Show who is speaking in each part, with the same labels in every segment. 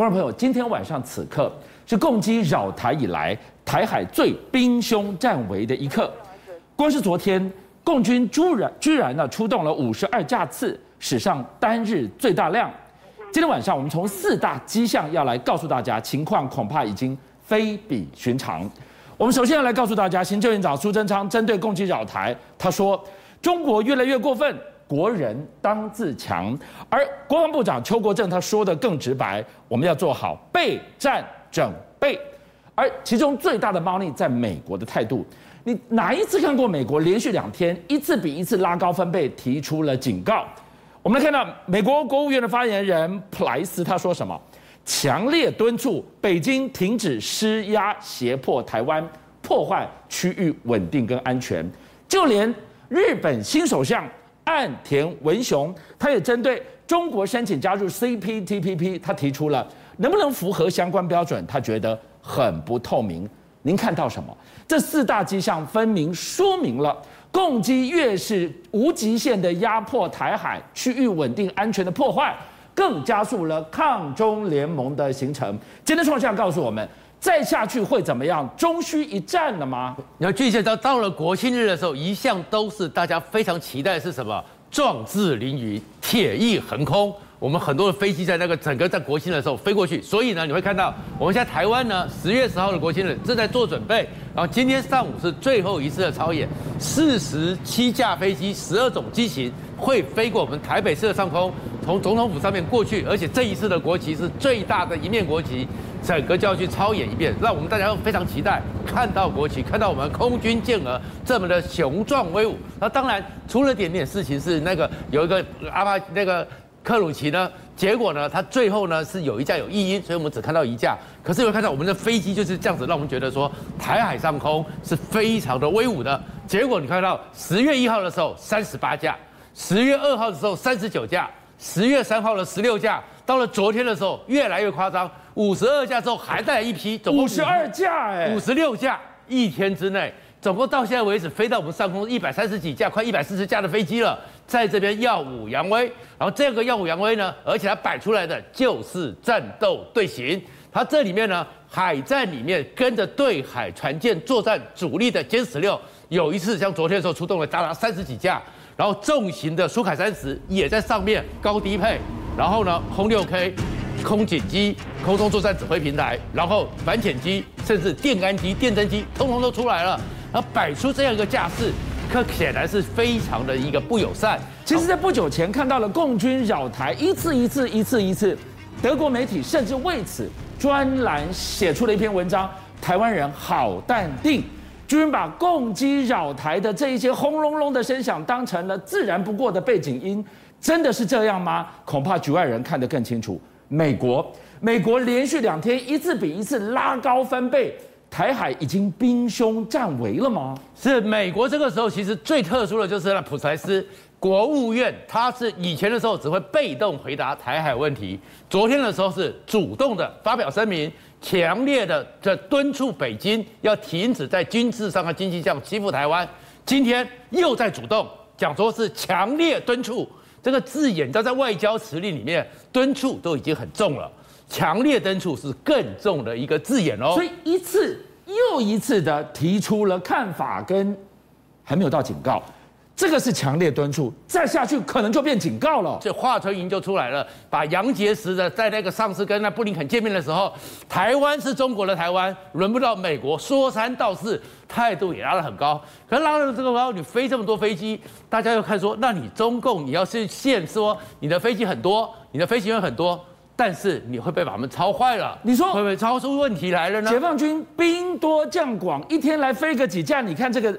Speaker 1: 观众朋友，今天晚上此刻是共机扰台以来台海最兵凶战危的一刻。光是昨天，共军居然居然呢出动了五十二架次，史上单日最大量。今天晚上，我们从四大迹象要来告诉大家，情况恐怕已经非比寻常。我们首先要来告诉大家，行政院长苏贞昌针对共机扰台，他说：“中国越来越过分，国人当自强。”而国防部长邱国正他说的更直白：“我们要做好备战准备。”而其中最大的猫腻在美国的态度。你哪一次看过美国连续两天一次比一次拉高分贝，提出了警告？我们来看到美国国务院的发言人普莱斯他说什么？强烈敦促北京停止施压胁迫台湾，破坏区域稳定跟安全。就连日本新首相岸田文雄，他也针对中国申请加入 CPTPP，他提出了能不能符合相关标准，他觉得很不透明。您看到什么？这四大迹象分明说明了。共机越是无极限的压迫台海区域稳定安全的破坏，更加速了抗中联盟的形成。今天创下告诉我们，再下去会怎么样？终须一战了吗？
Speaker 2: 你要巨蟹到到了国庆日的时候，一向都是大家非常期待的是什么？壮志凌云，铁翼横空。我们很多的飞机在那个整个在国庆的时候飞过去，所以呢，你会看到我们现在台湾呢，十月十号的国庆日正在做准备，然后今天上午是最后一次的操演，四十七架飞机，十二种机型会飞过我们台北市的上空，从总统府上面过去，而且这一次的国旗是最大的一面国旗，整个就要去操演一遍，让我们大家都非常期待看到国旗，看到我们空军健儿这么的雄壮威武。那当然出了点点事情是那个有一个阿巴那个。克鲁奇呢？结果呢？它最后呢是有一架有异音，所以我们只看到一架。可是有看到我们的飞机就是这样子，让我们觉得说台海上空是非常的威武的。结果你看到十月一号的时候三十八架，十月二号的时候三十九架，十月三号的十六架，到了昨天的时候越来越夸张，五十二架之后还带来一批，总共
Speaker 1: 五十二架哎，
Speaker 2: 五十六架，一天之内。总共到现在为止，飞到我们上空一百三十几架，快一百四十架的飞机了，在这边耀武扬威。然后这个耀武扬威呢，而且它摆出来的就是战斗队形。它这里面呢，海战里面跟着对海船舰作战主力的歼十六，有一次像昨天的时候出动了达达三十几架，然后重型的苏凯三十也在上面高低配，然后呢，轰六 K。空警机、空中作战指挥平台，然后反潜机，甚至电杆机、电侦机，通通都出来了。然后摆出这样一个架势，可显然是非常的一个不友善。
Speaker 1: 其实，在不久前看到了共军扰台，一次一次、一次一次，德国媒体甚至为此专栏写出了一篇文章。台湾人好淡定，居然把共机扰台的这一些轰隆隆的声响当成了自然不过的背景音，真的是这样吗？恐怕局外人看得更清楚。美国，美国连续两天一次比一次拉高分贝，台海已经兵凶战危了吗？
Speaker 2: 是美国这个时候其实最特殊的就是那普莱斯国务院，他是以前的时候只会被动回答台海问题，昨天的时候是主动的发表声明，强烈的在敦促北京要停止在军事上和经济上欺负台湾，今天又在主动讲说是强烈敦促。这个字眼，都在外交辞令里面，敦促都已经很重了，强烈敦促是更重的一个字眼哦。
Speaker 1: 所以一次又一次的提出了看法，跟还没有到警告。这个是强烈敦促，再下去可能就变警告了。
Speaker 2: 这华春莹就出来了，把杨洁篪的在那个上次跟那布林肯见面的时候，台湾是中国的台湾，轮不到美国，说三道四，态度也拉得很高。可是拉了这个高，你飞这么多飞机，大家又看说，那你中共你要是现说你的飞机很多，你的飞行员很多，但是你会被把他们操坏了。你说会不会操出问题来了呢？
Speaker 1: 解放军兵多将广，一天来飞个几架，你看这个。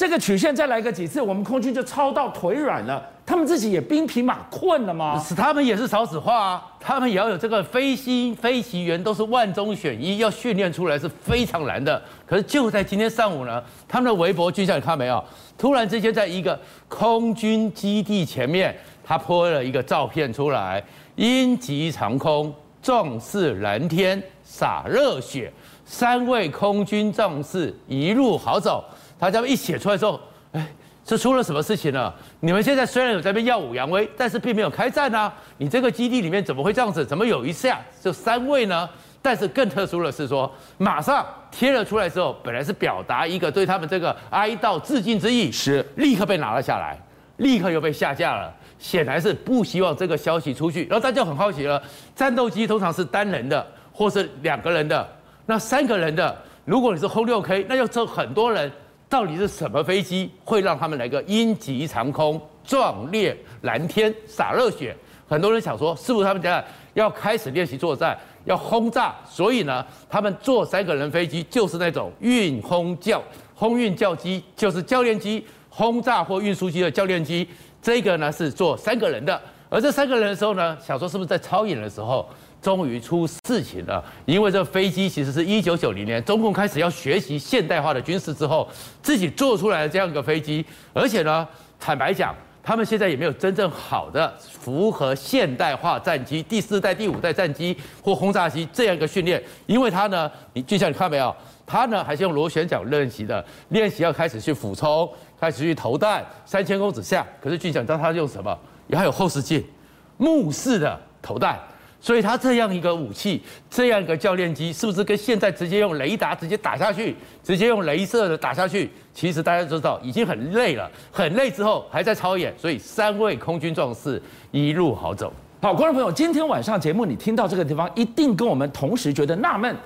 Speaker 1: 这个曲线再来个几次，我们空军就操到腿软了。他们自己也兵疲马困了吗？
Speaker 2: 是他们也是少子化啊，他们也要有这个飞行飞行员，都是万中选一，要训练出来是非常难的。可是就在今天上午呢，他们的微博军校你看到没有？突然之间，在一个空军基地前面，他 po 了一个照片出来，鹰击长空，壮士蓝天洒热血，三位空军壮士一路好走。他这样一写出来之后，哎，是出了什么事情呢？你们现在虽然有在那边耀武扬威，但是并没有开战啊！你这个基地里面怎么会这样子？怎么有一下就三位呢？但是更特殊的是说，马上贴了出来之后，本来是表达一个对他们这个哀悼致敬之意，
Speaker 1: 是
Speaker 2: 立刻被拿了下来，立刻又被下架了。显然是不希望这个消息出去。然后大家就很好奇了：战斗机通常是单人的，或是两个人的，那三个人的，如果你是轰六 K，那要坐很多人，到底是什么飞机会让他们来个鹰击长空、壮烈蓝天、洒热血？很多人想说，是不是他们家要开始练习作战？要轰炸，所以呢，他们坐三个人飞机就是那种运轰教轰运教机，就是教练机，轰炸或运输机的教练机。这个呢是坐三个人的，而这三个人的时候呢，想说是不是在操演的时候，终于出事情了？因为这飞机其实是一九九零年中共开始要学习现代化的军事之后，自己做出来的这样一个飞机，而且呢，坦白讲。他们现在也没有真正好的符合现代化战机第四代、第五代战机或轰炸机这样一个训练，因为他呢，你就像你看没有，他呢还是用螺旋桨练习的，练习要开始去俯冲，开始去投弹，三千公尺下。可是俊相，你知道他用什么？也还有后视镜，目视的投弹。所以他这样一个武器，这样一个教练机，是不是跟现在直接用雷达直接打下去，直接用镭射的打下去？其实大家知道，已经很累了，很累之后还在操演，所以三位空军壮士一路好走。
Speaker 1: 好，观众朋友，今天晚上节目你听到这个地方，一定跟我们同时觉得纳闷，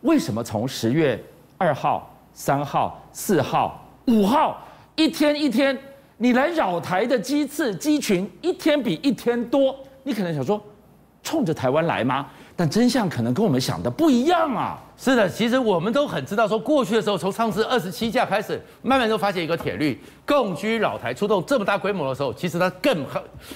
Speaker 1: 为什么从十月二号、三号、四号、五号，一天一天，你来扰台的机次机群一天比一天多？你可能想说。冲着台湾来吗？但真相可能跟我们想的不一样啊！
Speaker 2: 是的，其实我们都很知道，说过去的时候，从上次二十七架开始，慢慢都发现一个铁律：共居老台出动这么大规模的时候，其实它更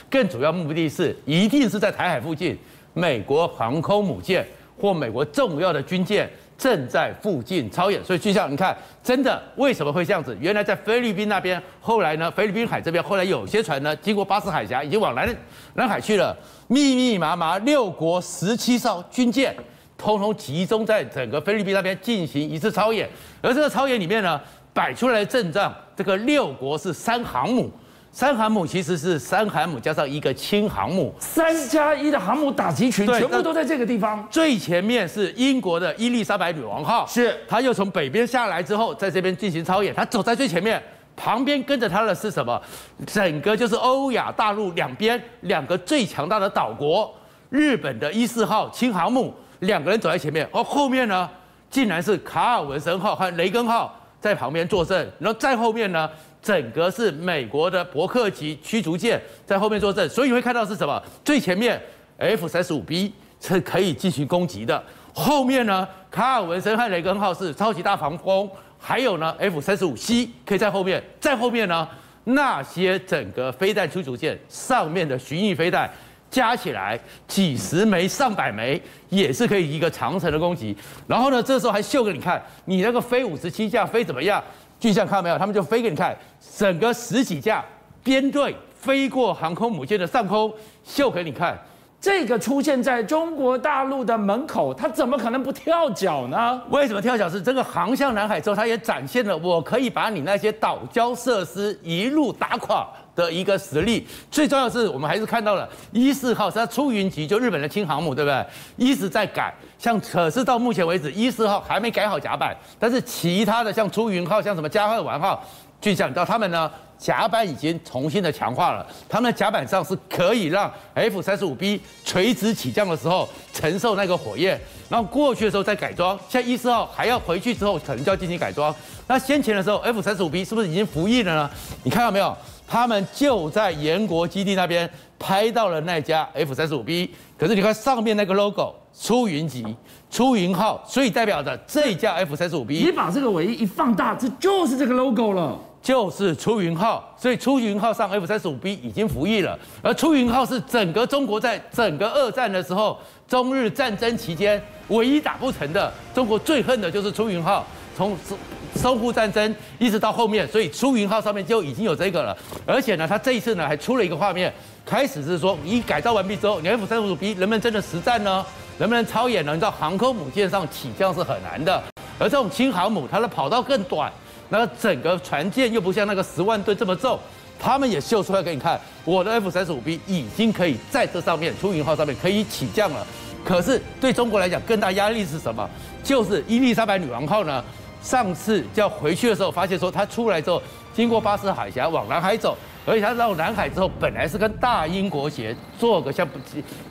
Speaker 2: 更主要目的是，一定是在台海附近，美国航空母舰或美国重要的军舰。正在附近操演，所以就像你看，真的为什么会这样子？原来在菲律宾那边，后来呢，菲律宾海这边后来有些船呢，经过巴士海峡，已经往南南海去了。密密麻麻六国十七艘军舰，通通集中在整个菲律宾那边进行一次操演。而这个操演里面呢，摆出来的阵仗，这个六国是三航母。三航母其实是三航母加上一个轻航母，
Speaker 1: 三加一的航母打击群全部都在这个地方。
Speaker 2: 最前面是英国的伊丽莎白女王号，
Speaker 1: 是
Speaker 2: 她又从北边下来之后，在这边进行操演。她走在最前面，旁边跟着他的是什么？整个就是欧亚大陆两边两个最强大的岛国，日本的伊四号轻航母，两个人走在前面，而后面呢，竟然是卡尔文森号和雷根号在旁边坐镇，然后再后面呢？整个是美国的伯克级驱逐舰在后面坐镇，所以你会看到是什么？最前面 F 三十五 B 是可以进行攻击的，后面呢，卡尔文森和雷根号是超级大防空，还有呢 F 三十五 C 可以在后面，在后面呢，那些整个飞弹驱逐舰上面的巡弋飞弹加起来几十枚、上百枚，也是可以一个长程的攻击。然后呢，这时候还秀给你看，你那个飞五十七架飞怎么样？巨象看到没有？他们就飞给你看，整个十几架编队飞过航空母舰的上空，秀给你看。
Speaker 1: 这个出现在中国大陆的门口，他怎么可能不跳脚呢？
Speaker 2: 为什么跳脚？是这个航向南海之后，他也展现了我可以把你那些岛礁设施一路打垮的一个实力。最重要是，我们还是看到了伊四号是它出云级，就日本的轻航母，对不对？一直在改，像可是到目前为止，伊四号还没改好甲板，但是其他的像出云号、像什么加贺丸号，就想到他们呢。甲板已经重新的强化了，他们的甲板上是可以让 F 三十五 B 垂直起降的时候承受那个火焰，然后过去的时候再改装，像一四号还要回去之后可能就要进行改装。那先前的时候 F 三十五 B 是不是已经服役了呢？你看到没有？他们就在延国基地那边拍到了那架 F 三十五 B，可是你看上面那个 logo 出云级、出云号，所以代表着这一架 F 三十五 B。
Speaker 1: 你把这个尾翼一放大，这就是这个 logo 了。
Speaker 2: 就是出云号，所以出云号上 F 三十五 B 已经服役了，而出云号是整个中国在整个二战的时候，中日战争期间唯一打不成的，中国最恨的就是出云号，从淞沪战争一直到后面，所以出云号上面就已经有这个了，而且呢，他这一次呢还出了一个画面，开始是说你改造完毕之后，你 F 三十五 B 能不能真的实战呢？能不能超演呢？你知道航空母舰上起降是很难的，而这种轻航母它的跑道更短。那个整个船舰又不像那个十万吨这么重，他们也秀出来给你看，我的 F 三十五 B 已经可以在这上面，出云号上面可以起降了。可是对中国来讲，更大压力是什么？就是伊丽莎白女王号呢，上次就要回去的时候，发现说它出来之后，经过巴士海峡往南海走，而且它到南海之后，本来是跟大英国协做个像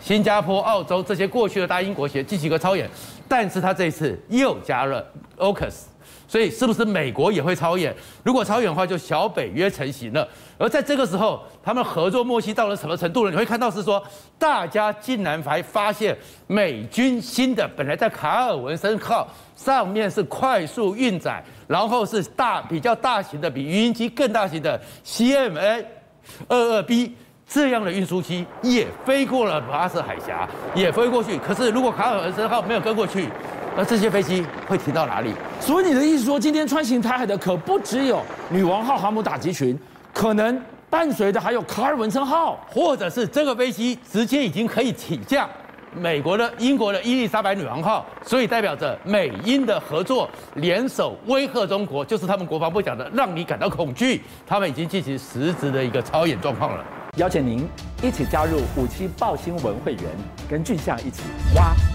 Speaker 2: 新加坡、澳洲这些过去的大英国协进行个操演，但是它这一次又加了 OCUS，。所以是不是美国也会超演？如果超演的话，就小北约成型了。而在这个时候，他们合作默契到了什么程度呢？你会看到是说，大家竟然还发现美军新的本来在卡尔文森号上面是快速运载，然后是大比较大型的，比鱼鹰机更大型的 CMA 二二 B 这样的运输机也飞过了巴士海峡，也飞过去。可是如果卡尔文森号没有跟过去，那这些飞机会停到哪里？
Speaker 1: 所以你的意思说，今天穿行台海的可不只有女王号航母打击群，可能伴随的还有卡尔文森号，
Speaker 2: 或者是这个飞机直接已经可以起降美国的、英国的伊丽莎白女王号，所以代表着美英的合作联手威吓中国，就是他们国防部讲的，让你感到恐惧。他们已经进行实质的一个超演状况了。
Speaker 3: 邀请您一起加入五七报新闻会员，跟俊相一起挖。